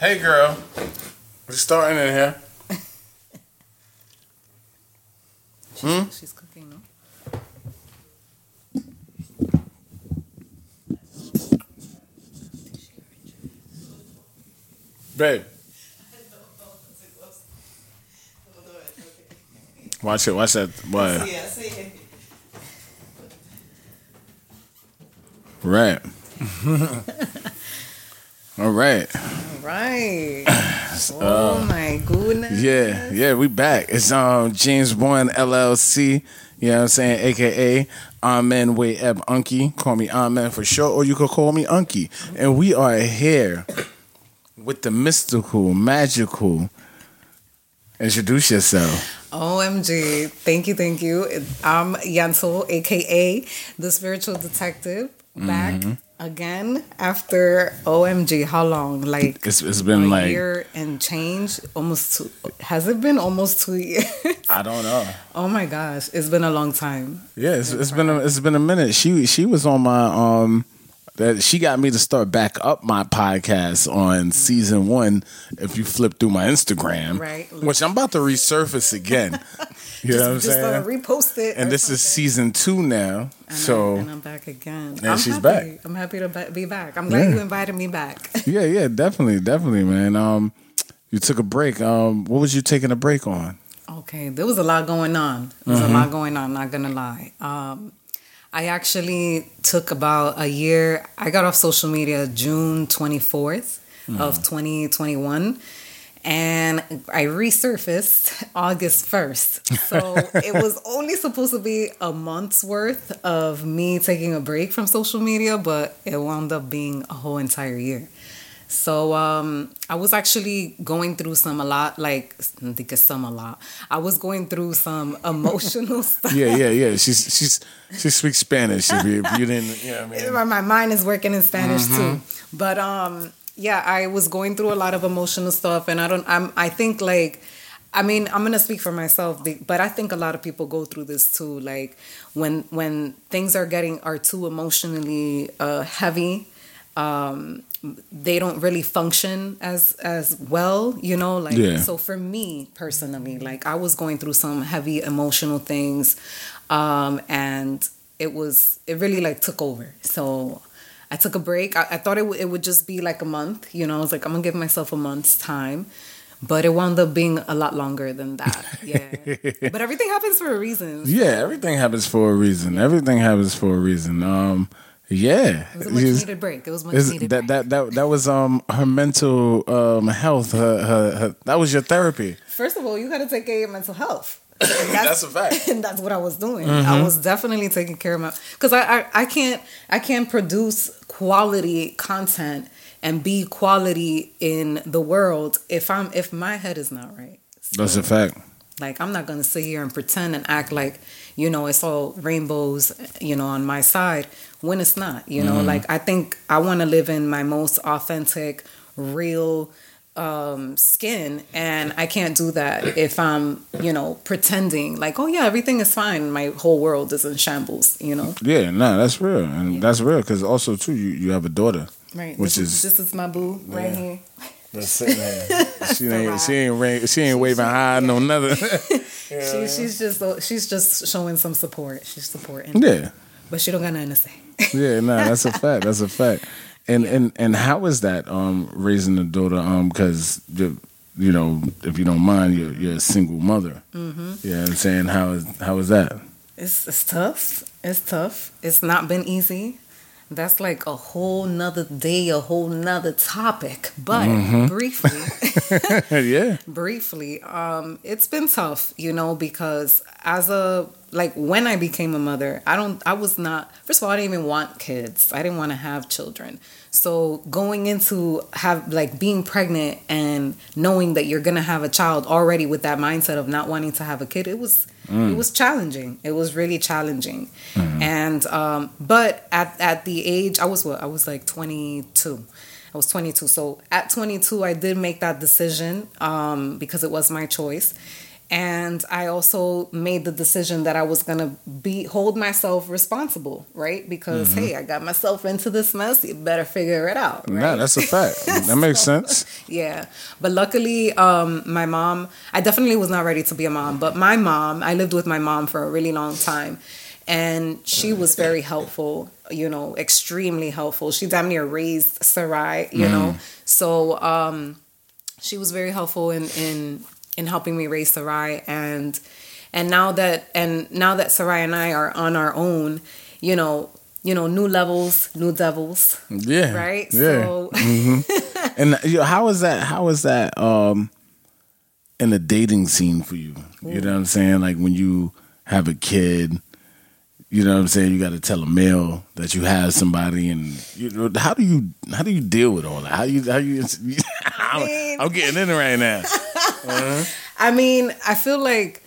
Hey, girl. We're starting in here. Hmm? She's cooking, no? Babe. Watch it. Watch that. What? Yeah, see it. Right. All right. Right. oh my goodness. Yeah, yeah, we back. It's um James One LLC. You know what I'm saying? AKA Amen Way Eb Unky. Call me Amen for sure, or you could call me Unky. And we are here with the mystical, magical. Introduce yourself. OMG. Thank you, thank you. I'm Yentel, aka the spiritual detective, back Mm-hmm. Again after OMG. How long? Like It's it's been a like year and change. Almost two. Has it been almost two years? I don't know. oh my gosh, it's been a long time. Yeah, it's, it's been a, it's been a minute. She she was on my um that she got me to start back up my podcast on season one. If you flip through my Instagram, Right. which I'm about to resurface again. You know what I'm just saying? repost it. and this is season two now. So and I'm back again. And I'm she's happy. back. I'm happy to be back. I'm glad Yeah. you invited me back. yeah, yeah, definitely, definitely, man. Um, you took a break. Um, what was you taking a break on? Okay, there was a lot going on. There was Mm-hmm. a lot going on, not gonna lie. Um, I actually took about a year. I got off social media June 24th Mm-hmm. of 2021 and I resurfaced August 1st. So it was only supposed to be a month's worth of me taking a break from social media, but it wound up being a whole entire year. So um, I was actually going through some a lot, like I think some a lot. I was going through some emotional stuff. Yeah, yeah, yeah. She's she's she speaks Spanish. If you, if you didn't, you know I mean. My- mind is working in Spanish too. But um, yeah, I was going through a lot of emotional stuff, and I don't. I'm. I think like. I mean, I'm gonna speak for myself, but I think a lot of people go through this too. Like when when things are getting are too emotionally uh, heavy, um, they don't really function as as well. You know, like Yeah. so for me personally, like I was going through some heavy emotional things, um, and it was it really like took over. So I took a break. I, I thought it, w- it would just be like a month. You know, I was like, I'm gonna give myself a month's time. But it wound up being a lot longer than that. Yeah. but everything happens for a reason. Yeah, everything happens for a reason. Everything happens for a reason. Um, yeah, It was a much needed break. It was much needed. that break. that that that was um her mental um health. Her, her, her that was your therapy. First of all, you got to take care of your mental health. That's a fact. and that's what I was doing. I was definitely taking care of my because I, I I can't I can't produce quality content and be quality in the world if I'm if my head is not right. That's a fact. Like I'm not gonna sit here and pretend and act like you know it's all rainbows, you know, on my side when it's not. You know, like I think I want to live in my most authentic, real um skin and i can't do that if i'm you know pretending like oh yeah everything is fine. My whole world is in shambles you know? Yeah, nah, that's real, and that's real because also too you you have a daughter. right Which this is- this is my boo right here That's sitting there. she ain't she ain't ra- she ain't waving high no nothing. she, she's just she's just showing some support she's supporting yeah, but she don't got nothing to say yeah, nah, that's a fact. That's a fact. And and and how is that um raising a daughter um because you you know if you don't mind you're you're a single mother. Mm-hmm. Yeah, you know I'm saying how is how is that? It's it's tough. It's tough. It's not been easy. That's like a whole nother day, a whole nother topic. But briefly, yeah, briefly, um, it's been tough, you know, because as a like when I became a mother, I don't I was not first of all, I didn't even want kids. I didn't want to have children. So going into have like being pregnant and knowing that you're gonna have a child already with that mindset of not wanting to have a kid, it was it was challenging. It was really challenging. And um but at at the age I was what I was like 22. I was 22. So at 22 I did make that decision um because it was my choice. And I also made the decision that I was gonna be hold myself responsible, right? Because Mm-hmm. hey, I got myself into this mess. You better figure it out. Right? Nah, that's a fact. that makes sense. Yeah, but luckily, um, my mom. I definitely was not ready to be a mom, but my mom. I lived with my mom for a really long time, and she was very helpful. You know, extremely helpful. She damn near raised Sarai. You know, so um, she was very helpful in in in helping me raise Sarai, and and now that and now that Sarai and I are on our own, you know. You know, new levels, new devils, Yeah. right? Yeah. So And you know, how is that? How is that um, in the dating scene for you? You know what I'm saying? Like when you have a kid, you know what I'm saying. You got to tell a male that you have somebody, and you know how do you how do you deal with all that? How you how you? I'm, mean- I'm getting in it right now. I mean, I feel like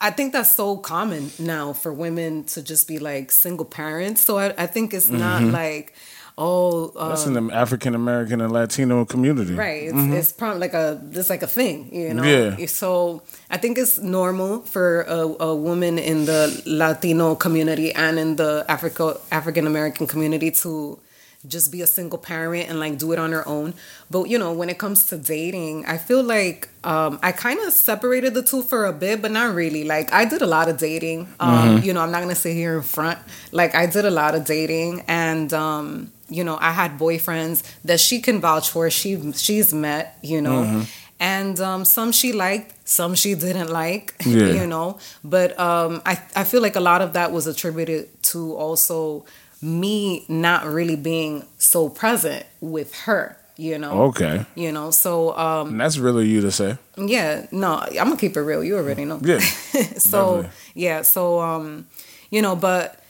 I think that's so common now for women to just be like single parents. So I, I think it's not like, oh, uh, That's in the African American and Latino community, right. It's, it's probably like a it's like a thing, you know. Yeah. So I think it's normal for a, a woman in the Latino community and in the Africa African American community to just be a single parent and like do it on her own. But you know, when it comes to dating, I feel like um, I kind of separated the two for a bit, but not really. Like I did a lot of dating. Um, You know, I'm not gonna sit here in front. Like I did a lot of dating, and um, you know, I had boyfriends that she can vouch for. She she's met. You know. And um, some she liked, some she didn't like, Yeah. you know. But um, I I feel like a lot of that was attributed to also me not really being so present with her, you know. Okay, You know, so um, and that's really you to say. yeah, no, I'm gonna keep it real. You already know. Yeah, so definitely. yeah, so um, you know, but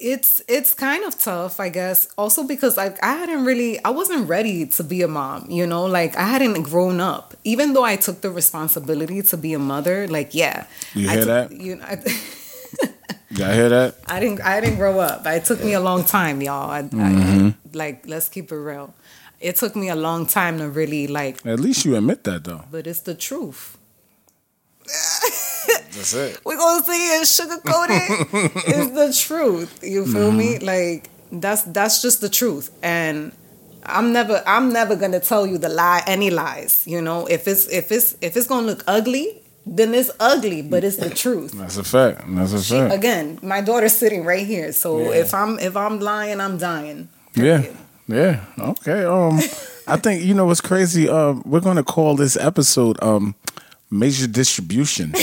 it's it's kind of tough, I guess. Also because like I hadn't really I wasn't ready to be a mom, you know, like I hadn't grown up. Even though I took the responsibility to be a mother, like yeah, You hear took- that? You know, I, y'all hear that? I didn't I didn't grow up. It took me a long time, y'all. I, Mm-hmm. I, like let's keep it real. It took me a long time to really like, At least you admit that though. but it's the truth. That's it. We're gonna see it sugarcoat it. it's the truth. You feel me? Mm-hmm. Like that's that's just the truth. And I'm never I'm never gonna tell you the lie any lies. You know, if it's if it's if it's gonna look ugly, then it's ugly, but it's the truth. That's a fact. That's a fact. Again, my daughter's sitting right here. So Yeah. if I'm if I'm lying, I'm dying. Yeah. Yeah. Okay. Um, I think you know what's crazy. Um, we're gonna call this episode um, major distribution.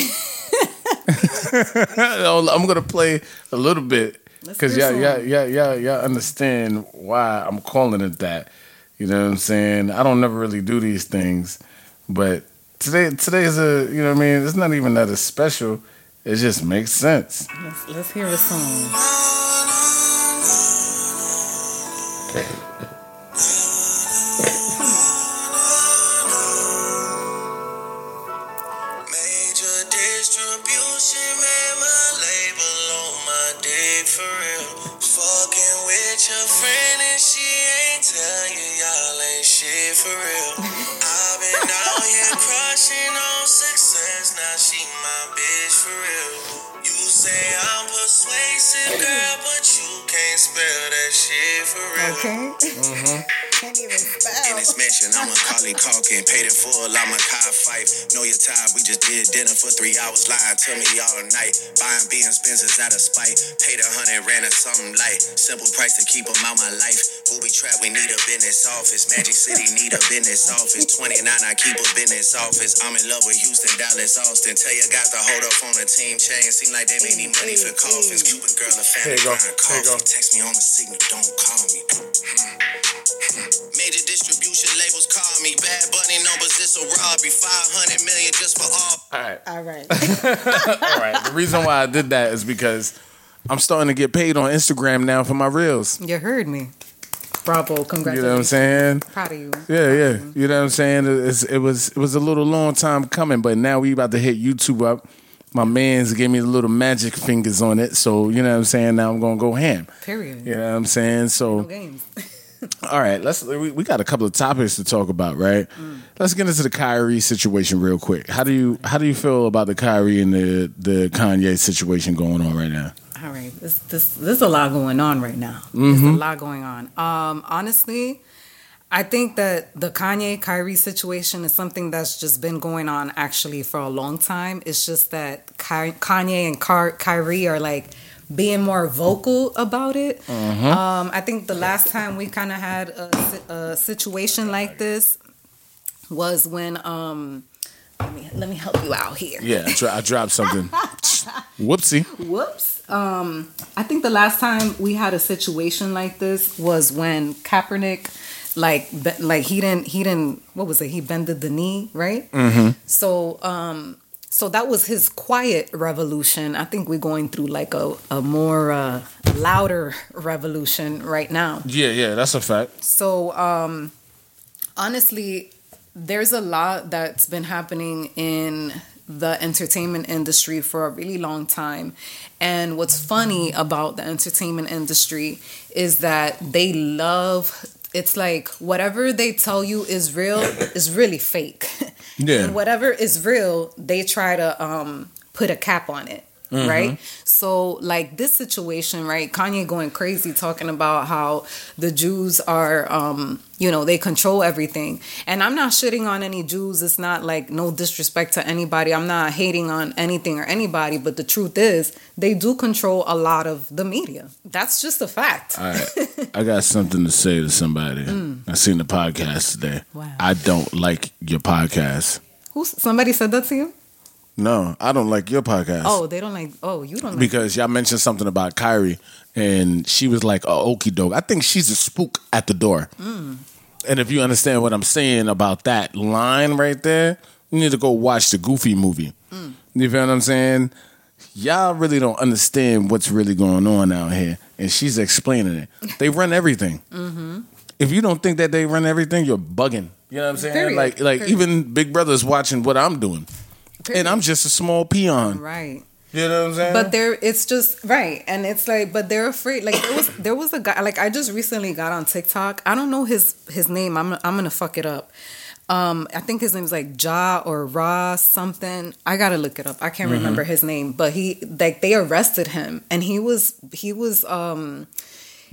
I'm gonna play a little bit because yeah, yeah, yeah, yeah, y'all understand why I'm calling it that. You know what I'm saying? I don't never really do these things, but today, today is a, you know what I mean? It's not even that it's special. It just makes sense. Let's let's hear a song. Major now she my bitch for real. You say I'm persuasive, girl, but you can't spell that shit for real. Okay. Mm-hmm. Can't even In this mansion, I'm Macaulay Culkin, paid in full, I'm Mekhi Phifer. Know your time, we just did dinner for three hours, lying to me all night. Buying Benz Benzes out of spite, paid a hundred, ran a something light. Simple price to keep them out my life. Booby trap, we need a business office. Magic City need a business office. 29, I keep a business office. I'm in love with Houston, Dallas, Austin. Tell your guys to hold up on the team chain. Seem like they may need money for coffins. Cuban girl, a family crying you go. Text me on the signal, don't call me. Hmm. Hmm. Hmm. Major distribution labels call me. Bad Bunny numbers, it's a robbery. 500 million just for all. All right. All right. All right. The reason why I did that is because I'm starting to get paid on Instagram now for my reels. You heard me. Bravo. Congratulations. You know what I'm saying? Proud of you. Yeah, yeah. You know what I'm saying? It's, it was it was a little long time coming, but now we about to hit YouTube up. My man's gave me the little magic fingers on it, so you know what I'm saying. Now I'm gonna go ham. Period. You know what I'm saying? No So games. All right, let's. We, we got a couple of topics to talk about, right? Let's get into the Kyrie situation real quick. How do you how do you feel about the Kyrie and the the Kanye situation going on right now? All right, this this there's a lot going on right now. There's a lot going on. Um, honestly, I think that the Kanye Kyrie situation is something that's just been going on actually for a long time. It's just that Ky- Kanye and Car- Kyrie are like being more vocal about it. Um, I think the last time we kind of had a, a situation like this was when um, let me let me help you out here. Yeah, I, dro- I dropped something. Whoopsie. Whoops. Um, I think the last time we had a situation like this was when Kaepernick, like, like he didn't, he didn't, what was it? He bended the knee, right? Mm-hmm. So, um, so that was his quiet revolution. I think we're going through like a, a more uh, louder revolution right now. Yeah, yeah, that's a fact. So, um, honestly, there's a lot that's been happening in the entertainment industry for a really long time. And what's funny about the entertainment industry is that they love it's like whatever they tell you is real is really fake. Yeah. and whatever is real, they try to um put a cap on it. Right? So like this situation, right? Kanye going crazy talking about how the Jews are um, you know, they control everything. And I'm not shitting on any Jews. It's not like no disrespect to anybody. I'm not hating on anything or anybody, but the truth is they do control a lot of the media. That's just a fact. Right, I got something to say to somebody. I seen the podcast today. Wow. I don't like your podcast. Who somebody said that to you? No, I don't like your podcast. Oh, they don't like oh, you don't like because y'all mentioned something about Kyrie, and she was like, "Oh, okie doke." I think she's a spook at the door. Mm. And if you understand what I'm saying about that line right there, you need to go watch the Goofy movie. Mm. You feel what I'm saying? Y'all really don't understand what's really going on out here, and she's explaining it. They run everything. Mm-hmm. If you don't think that they run everything, you're bugging. You know what I'm saying? Period. Like, like Period. even Big Brother's watching what I'm doing, and I'm just a small peon. right. You know what I'm saying? But there, it's just right, and it's like, but they're afraid. Like there was, there was a guy. Like I just recently got on TikTok. I don't know his his name. I'm I'm gonna fuck it up. Um, I think his name's like Ja or Ra something. I gotta look it up. I can't remember his name, but he like they arrested him, and he was he was um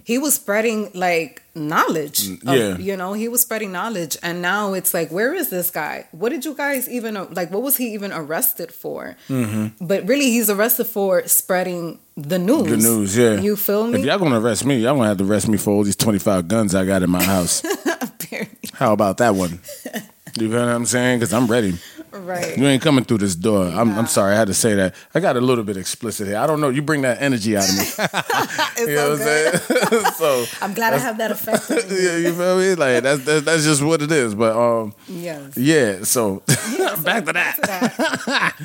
he was spreading like knowledge. Mm, of- yeah. you know, he was spreading knowledge, and now it's like, where is this guy? What did you guys even like? What was he even arrested for? Mm-hmm. But really, he's arrested for spreading the news. The news, yeah. You feel me? If y'all gonna arrest me, y'all gonna have to arrest me for all these twenty five guns I got in my house. How about that one? You know what I'm saying? Because I'm ready. Right. You ain't coming through this door. I'm, I'm sorry, I had to say that. I got a little bit explicit here. I don't know. You bring that energy out of me. You know so what I'm saying? so I'm glad I have that effect. yeah, you feel me? Like that's that's, that's just what it is. But um, Yes. yeah. So back to that. that.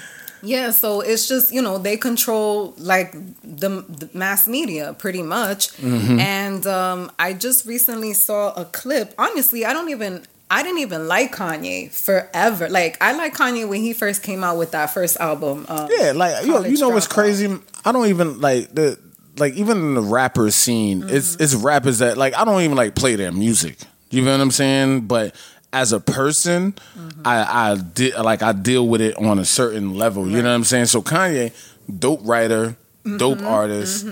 yeah, so it's just you know they control like the, the mass media pretty much, Mm-hmm. and um, I just recently saw a clip. Honestly, I don't even. I didn't even like Kanye forever. Like I like Kanye when he first came out with that first album. Um, Yeah, like you know, you know what's crazy? I don't even like the like even in the rapper scene, it's Mm-hmm. it's rappers that like I don't even like play their music. You know what I'm saying? But as a person, Mm-hmm. I I did like I deal with it on a certain level. You know what I'm saying? So Kanye, dope writer, dope Mm-hmm. artist.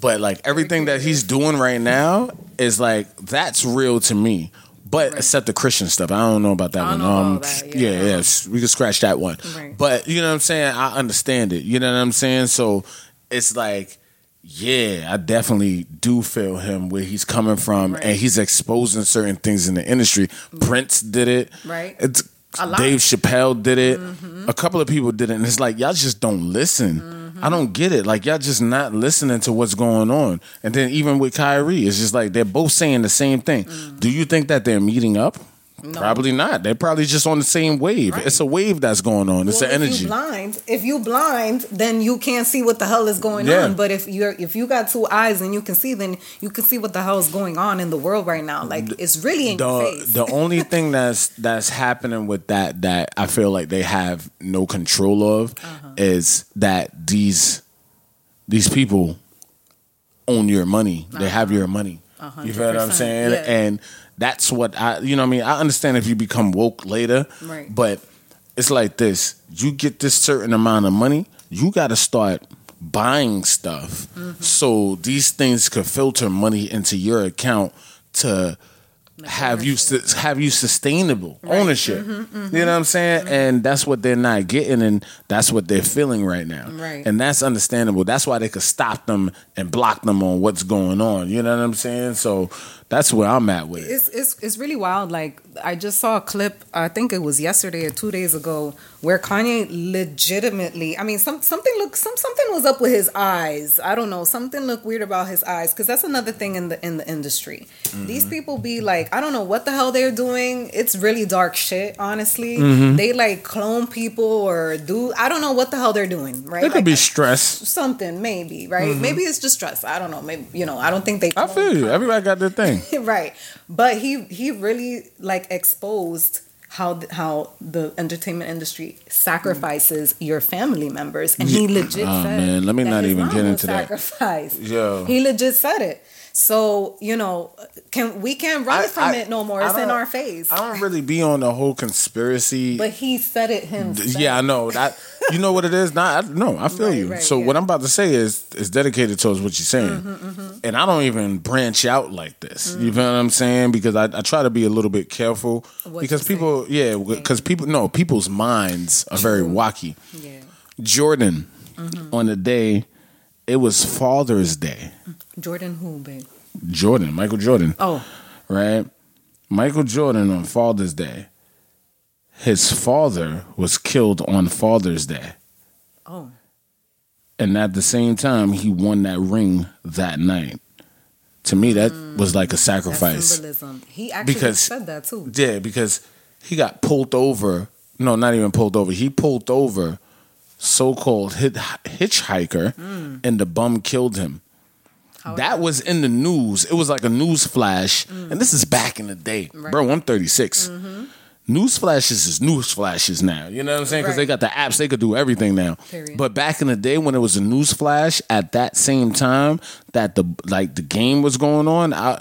But like everything that he's doing right now is like that's real to me. But except the Christian stuff, I don't know about that one. Um, that, yeah, yeah. yeah, we can scratch that one. Right. But you know what I'm saying? I understand it. You know what I'm saying? So it's like, yeah, I definitely do feel him where he's coming from, Right. and he's exposing certain things in the industry. Prince did it. Right. It's. Mm-hmm. Dave Chappelle did it. A couple of people did it, and it's like y'all just don't listen. Mm-hmm. I don't get it. Like y'all just not listening to what's going on. And then even with Kyrie, it's just like they're both saying the same thing. Do you think that they're meeting up? Probably not. They're probably just on the same wave. Right. It's a wave that's going on. It's Well, an If energy. you blind, if you blind, then you can't see what the hell is going Yeah. on. But if you're if you got two eyes and you can see, then you can see what the hell is going on in the world right now. Like it's really in your the face. the only thing that's that's happening with that that I feel like they have no control of Uh-huh. is that these these people own your money. They have Uh-huh. your money. You feel what I'm saying? yeah. And that's what I, you know, what I mean, I understand if you become woke later, Right. but it's like this: you get this certain amount of money, you got to start buying stuff Mm-hmm. so these things could filter money into your account to have you have you sustainable ownership. Mm-hmm, You know what I'm saying? And that's what they're not getting, and that's what they're feeling right now. Right. And that's understandable. That's why they could stop them and block them on what's going on. You know what I'm saying? So that's where I'm at with it. It's, it's it's really wild. Like I just saw a clip. I think it was yesterday or two days ago, where Kanye legitimately. I mean, some something look some something was up with his eyes. I don't know. Something looked weird about his eyes because that's another thing in the in the industry. Mm-hmm. These people be like, I don't know what the hell they're doing. It's really dark shit. Honestly, mm-hmm. they like clone people or do I don't know what the hell they're doing. Right? It could Like, be stress. something maybe right. Mm-hmm. Maybe it's just stress. I don't know. Maybe you know. I don't think they. I feel you. Everybody got their thing. right but he he really like exposed how how the entertainment industry sacrifices mm. your family members and he legit Oh, said man, let me not even get into that. sacrificed. Yo. he legit said it so you know can we can't run I- from I- it no more it's in our face I don't really be on the whole conspiracy. but he said it himself yeah, I know that. You know what it is? Not I, no. I feel Right, you. right, so yeah. Mm-hmm, what I'm about to say is is dedicated towards what you're saying, and I don't even branch out like this. You feel what I'm saying? Because I, I try to be a little bit careful What because people, yeah, because people, no, people's minds are very wacky. yeah Jordan Mm-hmm. on the day it was Father's Day. jordan who babe Jordan, Michael Jordan. oh right? Michael Jordan on Father's Day, his father was killed on Father's Day. oh And at the same time, he won that ring that night. To me, that mm. was like a sacrifice. symbolism he actually Because- said that too Yeah, because he got pulled over. No, not even pulled over. He pulled over so-called hit, hitchhiker, mm. and the bum killed him. How- That was in the news. It was like a news flash, mm. and this is back in the day, Right. bro. I'm 36. Mm-hmm. News flashes is news flashes now. You know what I'm saying? Because they got the apps, they could do everything now. Period. But back in the day when it was a news flash, at that same time that the like the game was going on, I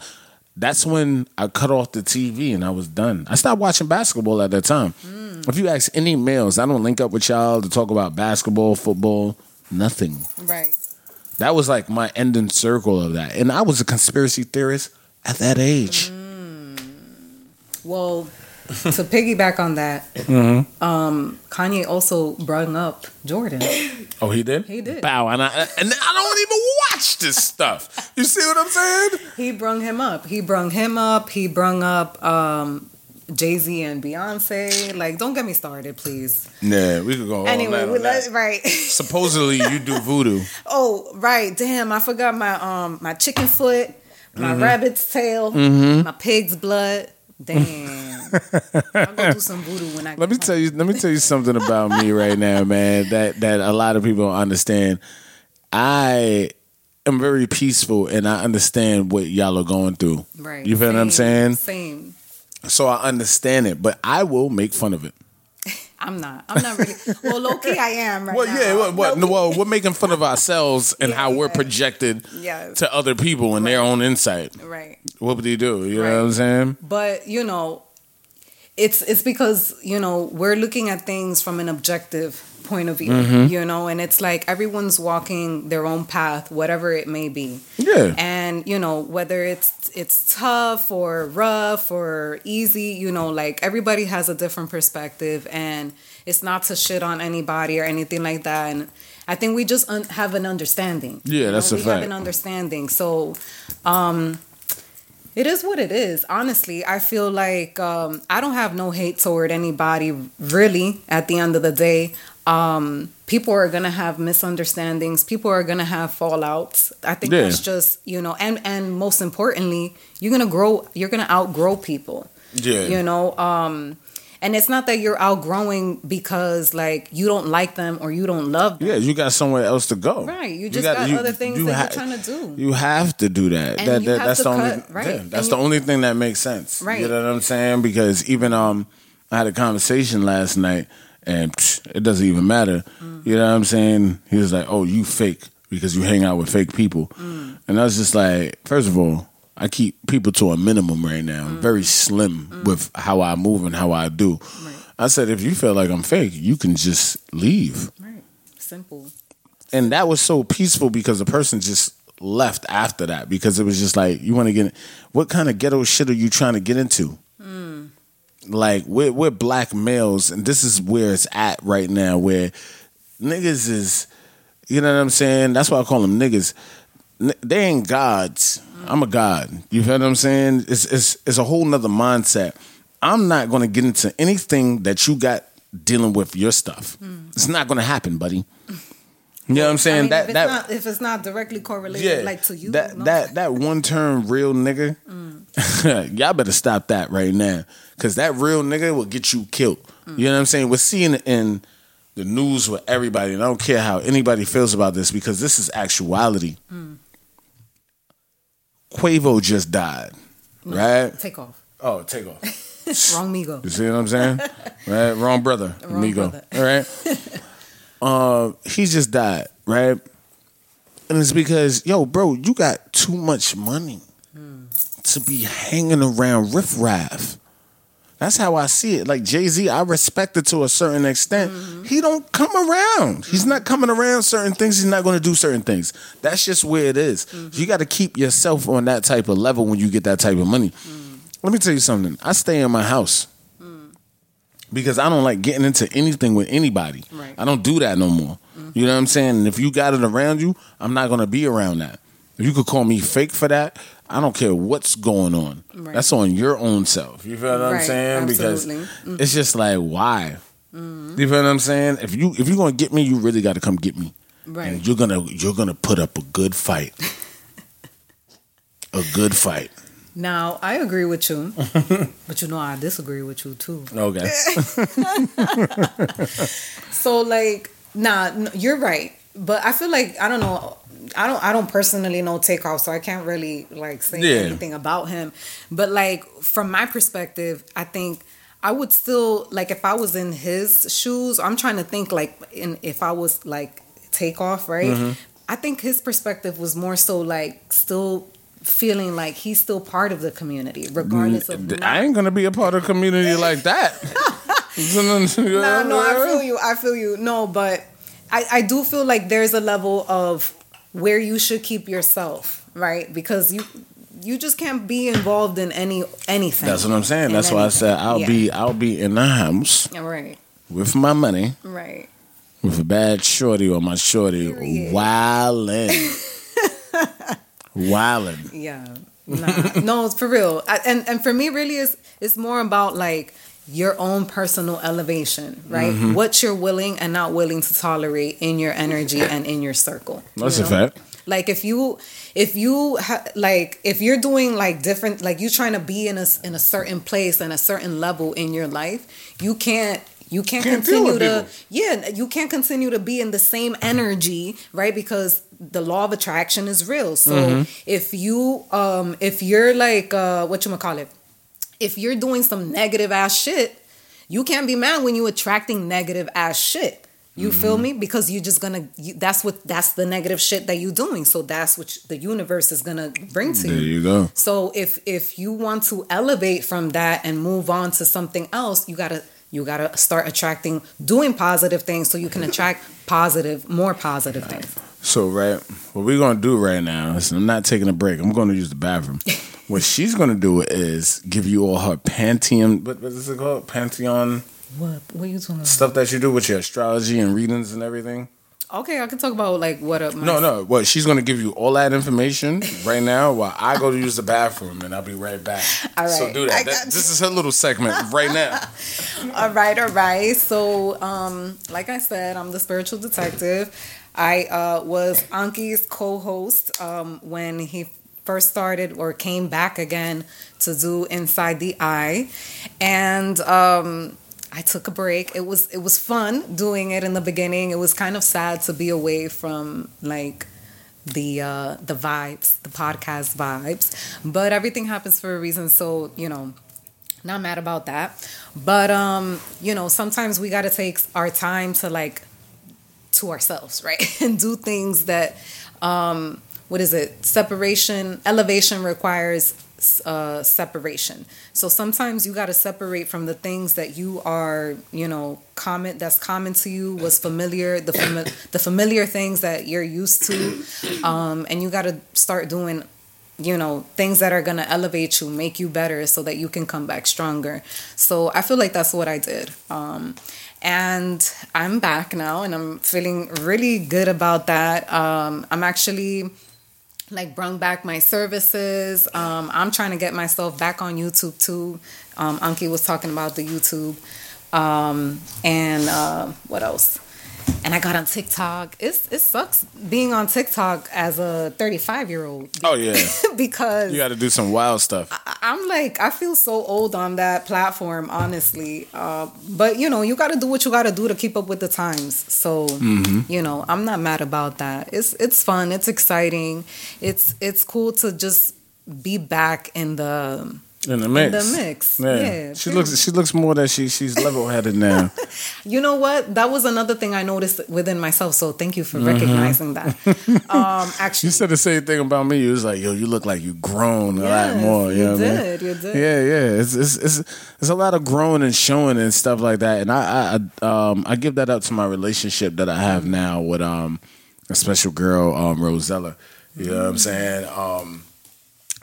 that's when I cut off the TV and I was done. I stopped watching basketball at that time. Mm. If you ask any males, I don't link up with y'all to talk about basketball, football, nothing. right That was like my ending circle of that. And I was a conspiracy theorist at that age. Well, to piggyback on that, Mm-hmm. um, Kanye also brought up Jordan. Oh, he did? He did. Bow. And I, and I don't even watch this stuff. You see what I'm saying? He brung him up. He brung him up. He brung up um, Jay Z and Beyonce. Like, don't get me started, please. Yeah, we could go all anyway, on we that. let, right. Supposedly you do voodoo. oh, right. Damn, I forgot my um my chicken foot, my Mm-hmm. rabbit's tail, my pig's blood. Damn. I'll go do some voodoo when I Let me get tell you. Let me tell you something about me right now, man. That that a lot of people don't understand. I am very peaceful, and I understand what y'all are going through. Right. You feel what I'm saying? Same. So I understand it, but I will make fun of it. I'm not. I'm not really. Well, low key, I am right Well, now. yeah, what, what, well, we're making fun of ourselves and Yeah, how we're projected Yes. to other people and their own insight. Right. What would you do? You know what I'm saying? But you know, it's it's because you know we're looking at things from an objective point of view. Mm-hmm. You know, and it's like everyone's walking their own path, whatever it may be. Yeah. And you know whether it's it's tough or rough or easy, you know, like everybody has a different perspective, and it's not to shit on anybody or anything like that. And I think we just un- have an understanding. Yeah, You that's know, a we have an understanding. So, um, it is what it is. Honestly, I feel like um, I don't have no hate toward anybody. Really, at the end of the day, um, people are gonna have misunderstandings. People are gonna have fallouts. I think Yeah. that's just you know, and and most importantly, you're gonna grow. You're gonna outgrow people. Yeah. You know, um, and it's not that you're outgrowing because like you don't like them or you don't love them. Yeah, you got somewhere else to go. Right, you just got other things that you're trying to do. You have to do that. And that, you that that's the only right. yeah, And that's you- the only thing that makes sense. Right. You know what I'm saying? Because even um I had a conversation last night and psh, it doesn't even matter. Mm. You know what I'm saying? He was like, "Oh, you fake because you hang out with fake people." Mm. And I was just like, first of all, I keep people to a minimum right now. I'm very mm-hmm. slim mm-hmm. with how I move and how I do. Right. I said, if you feel like I'm fake, you can just leave. Right. Simple. And that was so peaceful because the person just left after that because it was just like, you want to get, what kind of ghetto shit are you trying to get into? Mm. Like, we're, we're black males, and this is where it's at right now, where niggas is, you know what I'm saying? That's why I call them niggas. N- They ain't gods. I'm a god. You feel what I'm saying? It's, it's, it's a whole nother mindset. I'm not going to get into anything that you got dealing with your stuff. Hmm. It's not going to happen, buddy. You know what I'm saying? I mean, that if, it's that not, if it's not directly correlated, yeah, like to you, that no. that that one term real nigga. Hmm. y'all better stop that right now, because that real nigga will get you killed. Hmm. You know what I'm saying? We're seeing it in the news with everybody, and I don't care how anybody feels about this because this is actuality. Quavo just died, right? Takeoff. Oh, Takeoff. Wrong Migo. You see what I'm saying? right? Wrong brother. Wrong amigo. brother. All right. uh, he just died, right? And it's because, yo, bro, you got too much money to be hanging around riffraff. That's how I see it. Like Jay Z, I respect it to a certain extent. Mm-hmm. He don't come around. He's not coming around certain things. He's not going to do certain things. That's just where it is. Mm-hmm. You got to keep yourself on that type of level when you get that type of money. Mm. Let me tell you something. I stay in my house mm. because I don't like getting into anything with anybody. Right. I don't do that no more. Mm-hmm. You know what I'm saying? And if you got it around you, I'm not going to be around that. You could call me fake for that, I don't care what's going on. Right. That's on your own self. You feel what I'm saying? absolutely. Mm-hmm. Because it's just like why? You feel what I'm saying? If you if you're gonna get me, you really got to come get me. Right. And you're gonna you're gonna put up a good fight. a good fight. Now I agree with you, but you know I disagree with you too. Okay. So like, nah, you're right. But I feel like I don't know. I don't. I don't personally know Takeoff, so I can't really like say Yeah. anything about him. But like from my perspective, I think I would still like if I was in his shoes. I'm trying to think like in if I was like Takeoff, right? Mm-hmm. I think his perspective was more so like still feeling like he's still part of the community, regardless of. not- I ain't gonna be a part of a community like that. No, no, I feel you. I feel you. No, but I, I do feel like there's a level of where you should keep yourself, right? Because you you just can't be involved in any anything. That's what I'm saying. In That's why I said. I'll Yeah. be I'll be in the house right, with my money, right. with a bad shorty or my shorty Period. wildin'. wildin'. Yeah. Nah. no, it's for real. I, and and for me, really, is it's more about like your own personal elevation, right? Mm-hmm. What you're willing and not willing to tolerate in your energy and in your circle. you That's a fact. Like if you if you ha- like if you're doing like different like you trying to be in a in a certain place and a certain level in your life, you can't you can't, Can't continue to yeah, you can't continue to be in the same energy, right? Because the law of attraction is real. So Mm-hmm. if you um if you're like uh what you call it, if you're doing some negative ass shit, you can't be mad when you're attracting negative ass shit. You Mm-hmm. feel me? Because you're just gonna. You, that's what. That's the negative shit that you're doing. So that's what the universe is gonna bring to There you. you go. So if if you want to elevate from that and move on to something else, you gotta you gotta start attracting doing positive things so you can attract positive, more positive things. So right, what we're gonna do right now is I'm not taking a break. I'm gonna use the bathroom. what she's gonna do is give you all her pantheon. What, what is it called? Pantheon What what are you talking about? stuff that you do with your astrology and readings and everything. Okay, I can talk about like what up. My No, no. What she's gonna give you all that information right now while I go to use the bathroom and I'll be right back. All right. So do that. that this is her little segment right now. All right, all right. So, um, like I said, I'm the spiritual detective. I uh, was Anki's co-host um, when he first started or came back again to do Inside the Eye, and um, I took a break. It was it was fun doing it in the beginning. It was kind of sad to be away from like the uh, the vibes, the podcast vibes, but everything happens for a reason. So you know not mad about that but um you know sometimes we got to take our time to like to ourselves right and do things that um what is it? Separation, elevation requires uh, separation. So sometimes you got to separate from the things that you are, you know, common that's common to you, was familiar, the fami- the familiar things that you're used to, um, and you got to start doing you know things that are going to elevate you make you better so that you can come back stronger so i feel like that's what i did um, and i'm back now and i'm feeling really good about that um, i'm actually like brung back my services. Um, i'm trying to get myself back on youtube too. Um, anki was talking about the youtube. Um, and uh, what else and I got on TikTok. It's it sucks being on TikTok as a 35 year old. Oh yeah, because you got to do some wild stuff. I, am like I feel so old on that platform, honestly. Uh, but you know, you got to do what you got to do to keep up with the times. So mm-hmm. you know, I'm not mad about that. It's it's fun. It's exciting. It's it's cool to just be back in the in the mix. In the mix. Yeah. yeah she looks she looks more that she she's level headed now. you know what? That was another thing I noticed within myself. So thank you for mm-hmm. recognizing that. Um actually You said the same thing about me. You was like, yo, you look like you grown yes, a lot more. You, you know did, I mean? you did. Yeah, yeah. It's, it's it's it's a lot of growing and showing and stuff like that. And I I um I give that up to my relationship that I have now with um a special girl, um Rosella. You know what I'm saying? Um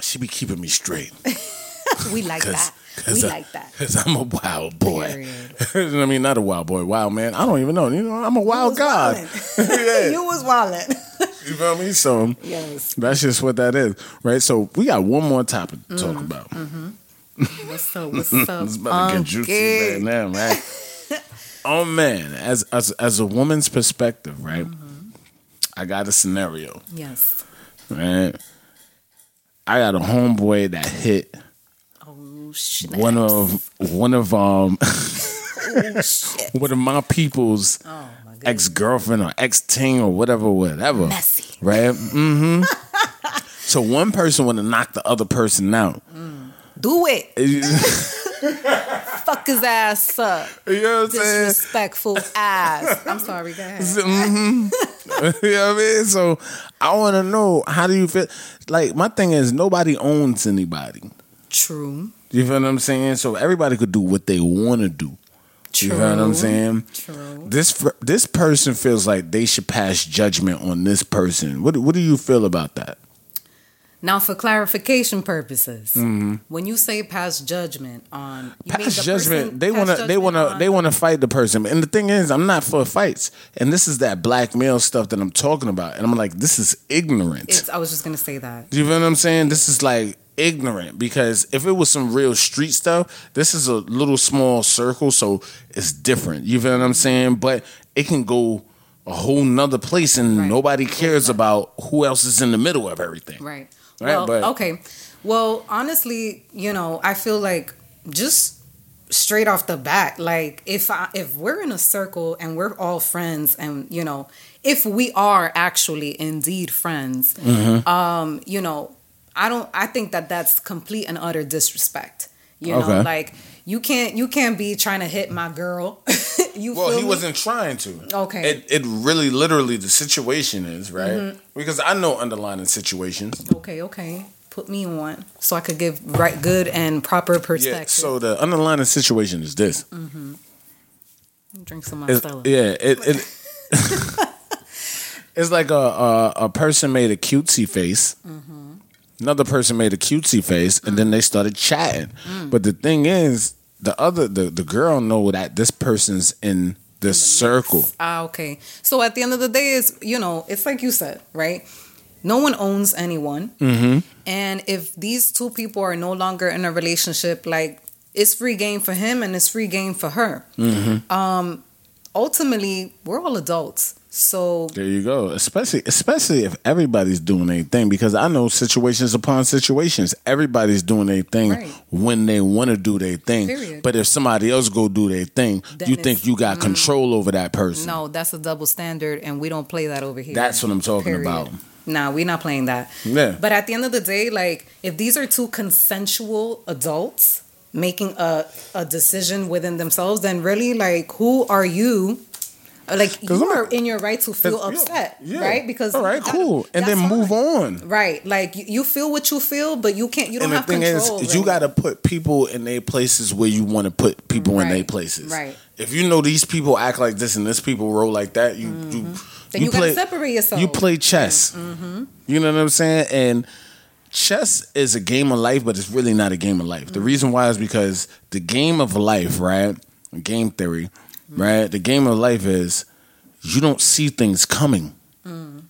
she be keeping me straight. we like that. We I, like that. Because I'm a wild boy. I mean, not a wild boy, wild man. I don't even know. You know, I'm a wild god. yeah. You was wildin'. you feel me? So yes. that's just what that is, right? So we got one more topic to talk mm-hmm. about. Mm-hmm. What's up? What's up? it's about to get juicy right now, man. oh man, as as as a woman's perspective, right? Mm-hmm. I got a scenario. Yes. Right. I got a homeboy that hit one of one of um oh, one of my people's oh, my ex girlfriend or ex ting or whatever, whatever. Messy, right? Mm-hmm. so one person want to knock the other person out. Mm. Do it. Fuck his ass up. You know what I'm saying? Disrespectful ass. I'm sorry, go ahead. Mm-hmm. you know what I mean? So I want to know how do you feel? Like my thing is nobody owns anybody. True. You feel what I'm saying? So everybody could do what they want to do. True. You know what I'm saying? True. This this person feels like they should pass judgment on this person. What what do you feel about that? Now, for clarification purposes, mm-hmm. when you say pass judgment on pass the judgment, they want to they want to they want to fight the person. And the thing is, I'm not for fights. And this is that black male stuff that I'm talking about. And I'm like, this is ignorant. It's, I was just gonna say that. Do you feel what I'm saying? This is like ignorant because if it was some real street stuff, this is a little small circle, so it's different. You feel what I'm saying? But it can go a whole nother place and right. nobody cares about who else is in the middle of everything. Right. Right. Well, but, okay. Well, honestly, you know, I feel like just straight off the bat, like if I, if we're in a circle and we're all friends, and you know, if we are actually indeed friends, mm-hmm. um, you know, I don't. I think that that's complete and utter disrespect. You know, okay. like you can't you can't be trying to hit my girl. you well, he me? wasn't trying to. Okay. It it really literally the situation is right mm-hmm. because I know underlying situations. Okay. Okay. Put me on so I could give right good and proper perspective. Yeah, so the underlying situation is this. Mm-hmm. Drink some Marcella. Yeah. It it. it's like a, a, a person made a cutesy face. Mm-hmm another person made a cutesy face, and then they started chatting. Mm. But the thing is, the other the the girl know that this person's in this circle. Ah, okay. So at the end of the day, is you know, it's like you said, right? No one owns anyone, mm-hmm. and if these two people are no longer in a relationship, like it's free game for him and it's free game for her. Mm-hmm. Um, ultimately, we're all adults. So there you go. Especially especially if everybody's doing a thing because I know situations upon situations. Everybody's doing a thing right. when they want to do their thing. Period. But if somebody else go do their thing, then you think you got mm, control over that person. No, that's a double standard and we don't play that over here. That's what I'm talking Period. about. Nah, we're not playing that. Yeah. But at the end of the day, like if these are two consensual adults making a, a decision within themselves, then really like who are you like you are in your right to feel upset, yeah. right? Because all right, you gotta- cool, and then move fine. on. Right, like you, you feel what you feel, but you can't. You don't And the have thing control. is, you got to put people in their places where you want to put people in their places. right. If you know these people act like this and this people roll like that, you you Mm-hmm. Then you gotta separate yourself. You play chess. Mm-hmm. You know what I'm saying? And chess is a game of life, but it's really not a game of life. The Mm-hmm. reason why is because the game of life, right? Game theory, Mm-hmm. right? The game of life is you don't see things coming. Mm.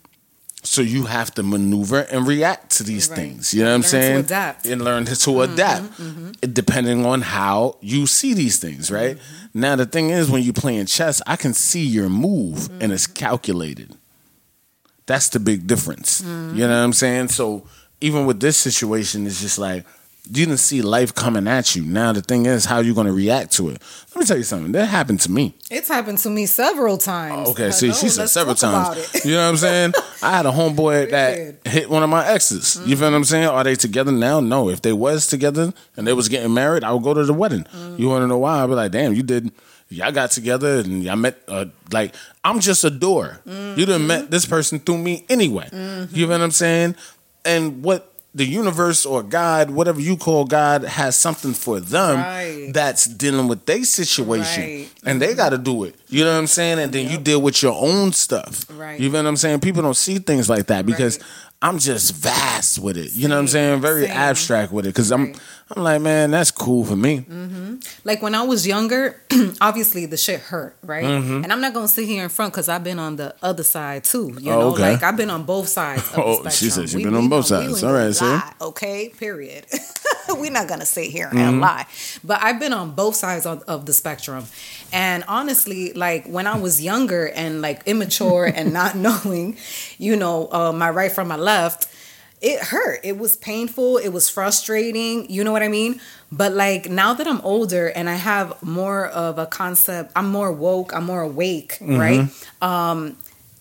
So you have to maneuver and react to these Right. things. You know what I'm saying? adapt. Mm-hmm, And learn to adapt, depending on how you see these things. Right Mm-hmm. now, the thing is, when you're playing chess, I can see your move, and it's Mm-hmm. calculated. That's the big difference. Mm-hmm. You know what I'm saying? So even with this situation, it's just like you didn't see life coming at you. Now the thing is, how you going to react to it? Let me tell you something. That happened to me. It's happened to me several times. Okay, see, she said several times. You know what I'm saying? I had a homeboy that hit one of my exes. You feel what I'm saying? Are they together now? No. If they was together and they was getting married, I would go to the wedding. You want to know why? I'd be like, damn, you did. Y'all got together and y'all met. Uh, like I'm just a door. You done met this person through me anyway. You know what I'm saying? And what the universe or God, whatever you call God, has something for them Right. that's dealing with their situation, Right. and they got to do it. You know what I'm saying? And then you deal with your own stuff. Right. You know what I'm saying? People don't see things like that because. I'm just vast with it. You know what I'm saying? Very same. abstract with it because I'm I'm like, man, that's cool for me. like when I was younger, obviously the shit hurt, right? Mm-hmm. And I'm not gonna sit here in front because I've been on the other side too. You Oh, know, okay. like I've been on both sides. Of Oh, she said she been on both sides. All right, see? okay, period. We're not gonna sit here Mm-hmm. and lie, but I've been on both sides of, of the spectrum. And honestly, like when I was younger and like immature and not knowing, you know, uh, my right from my left, it hurt. It was painful. It was frustrating. You know what I mean? But like now that I'm older and I have more of a concept, I'm more woke, I'm more awake, right? Um,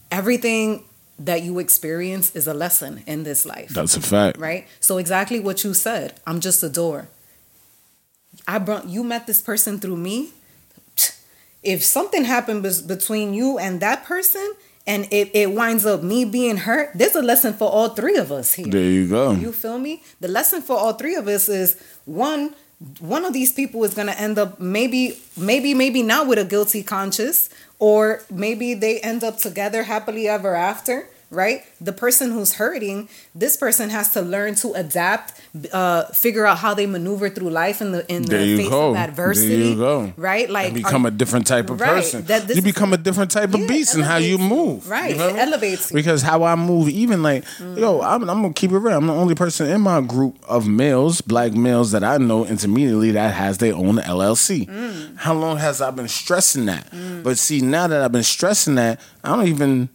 everything that you experience is a lesson in this life, That's a fact. right? So exactly what you said. I'm just a door. I brought you met this person through me. If something happened between you and that person, and it, it winds up me being hurt, there's a lesson for all three of us here. There you go. You feel me? The lesson for all three of us is one one of these people is gonna end up maybe maybe maybe not with a guilty conscience or maybe they end up together happily ever after right the person who's hurting this person has to learn to adapt uh figure out how they maneuver through life in the in There the face go. of There adversity you go. right like and become are- a different type of Right, person. that you become a different type of beast in how you move. Right, You feel it elevates you. Because how I move, even like, Mm. yo, I'm, I'm gonna keep it real. I'm the only person in my group of males, black males that I know intermediately that has their own LLC. Mm. How long has I been stressing that? But see, now that I've been stressing that, I don't even.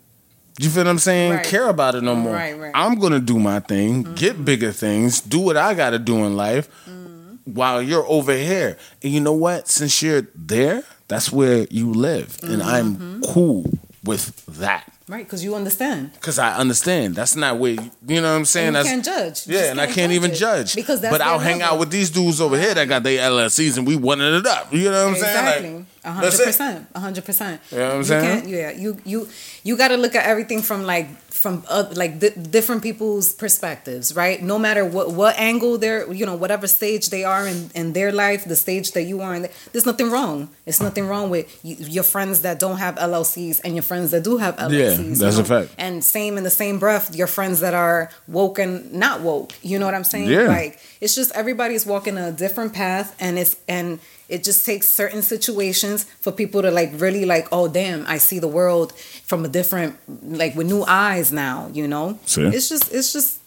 You feel what I'm saying? Right. Care about it no more. Right, right. I'm gonna do my thing, get mm-hmm. bigger things, do what I gotta do in life, mm-hmm. while you're over here. And you know what? Since you're there, that's where you live, and I'm mm-hmm. cool with that right because you understand because I understand that's not where you, you know what I'm saying. And you can't judge. You Yeah, and I can't even judge because that's But I'll hang level. out with these dudes over here that got their LLCs, and we wanted it up. You know what I'm exactly saying? a hundred percent. a hundred percent You know what I'm You saying? can't- yeah you you you got to look at everything from like from uh, like di- different people's perspectives right no matter what what angle they're you know whatever stage they are in in their life the stage that you are in there's nothing wrong it's nothing wrong with you, your friends that don't have llcs and your friends that do have llcs you that's a know? fact. and same in the same breath your friends that are woke and not woke you know what i'm saying Yeah. like it's just everybody's walking a different path and it's and it just takes certain situations for people to like really like oh damn i see the world from a different like with new eyes now you know See? it's just it's just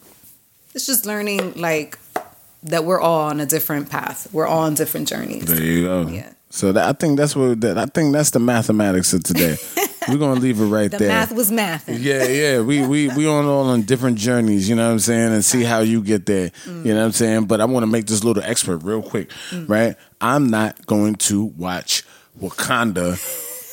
it's just learning like that we're all on a different path we're all on different journeys There you go. Yeah. So that, I think that's what that I think that's the mathematics of today. We're gonna leave it right the there. math was math Yeah, yeah. We we we on all on different journeys, you know what I'm saying, and see how you get there. Mm. You know what I'm saying? But I want to make this little expert real quick, right? I'm not going to watch Wakanda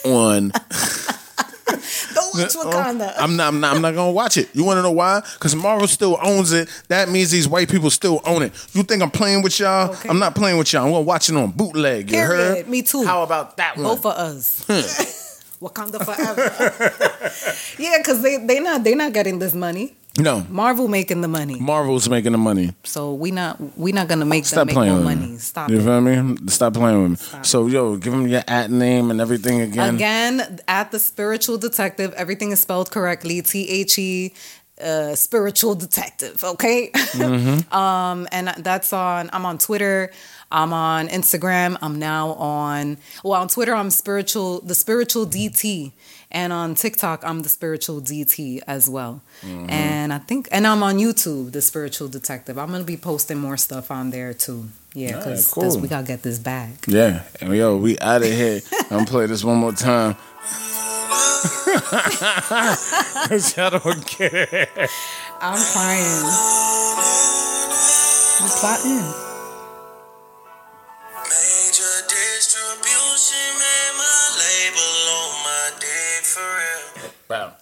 on don't watch oh, wakanda I'm not I'm not I'm not gonna watch it. You wanna know why? Because Marvel still owns it. That means these white people still own it. You think I'm playing with y'all? Okay. I'm not playing with y'all. I'm gonna watch it on bootleg. You Period. heard? Me too. How about that one? both of us hmm. Wakanda forever. yeah, because they they not they not getting this money. No, Marvel making the money, Marvel's making the money. so we not we not gonna make Stop them make playing no with money. me. Stop You it. feel me? Stop playing with me. So yo, give them your at name and everything again. Again, at the spiritual detective, everything is spelled correctly. T H E, uh, spiritual detective. Okay. Mm-hmm. um, and that's on. I'm on Twitter. I'm on Instagram. I'm now on. Well, on Twitter, I'm spiritual. The spiritual DT. And on TikTok, I'm the spiritual DT as well. Mm-hmm. And I think, and I'm on YouTube, the spiritual detective. I'm gonna be posting more stuff on there too. Yeah, Alright, because cool. we gotta get this back. Yeah, and yo, we out of here. I'm gonna play this one more time. Cause y'all don't care. I'm crying. I'm plotting. Wow.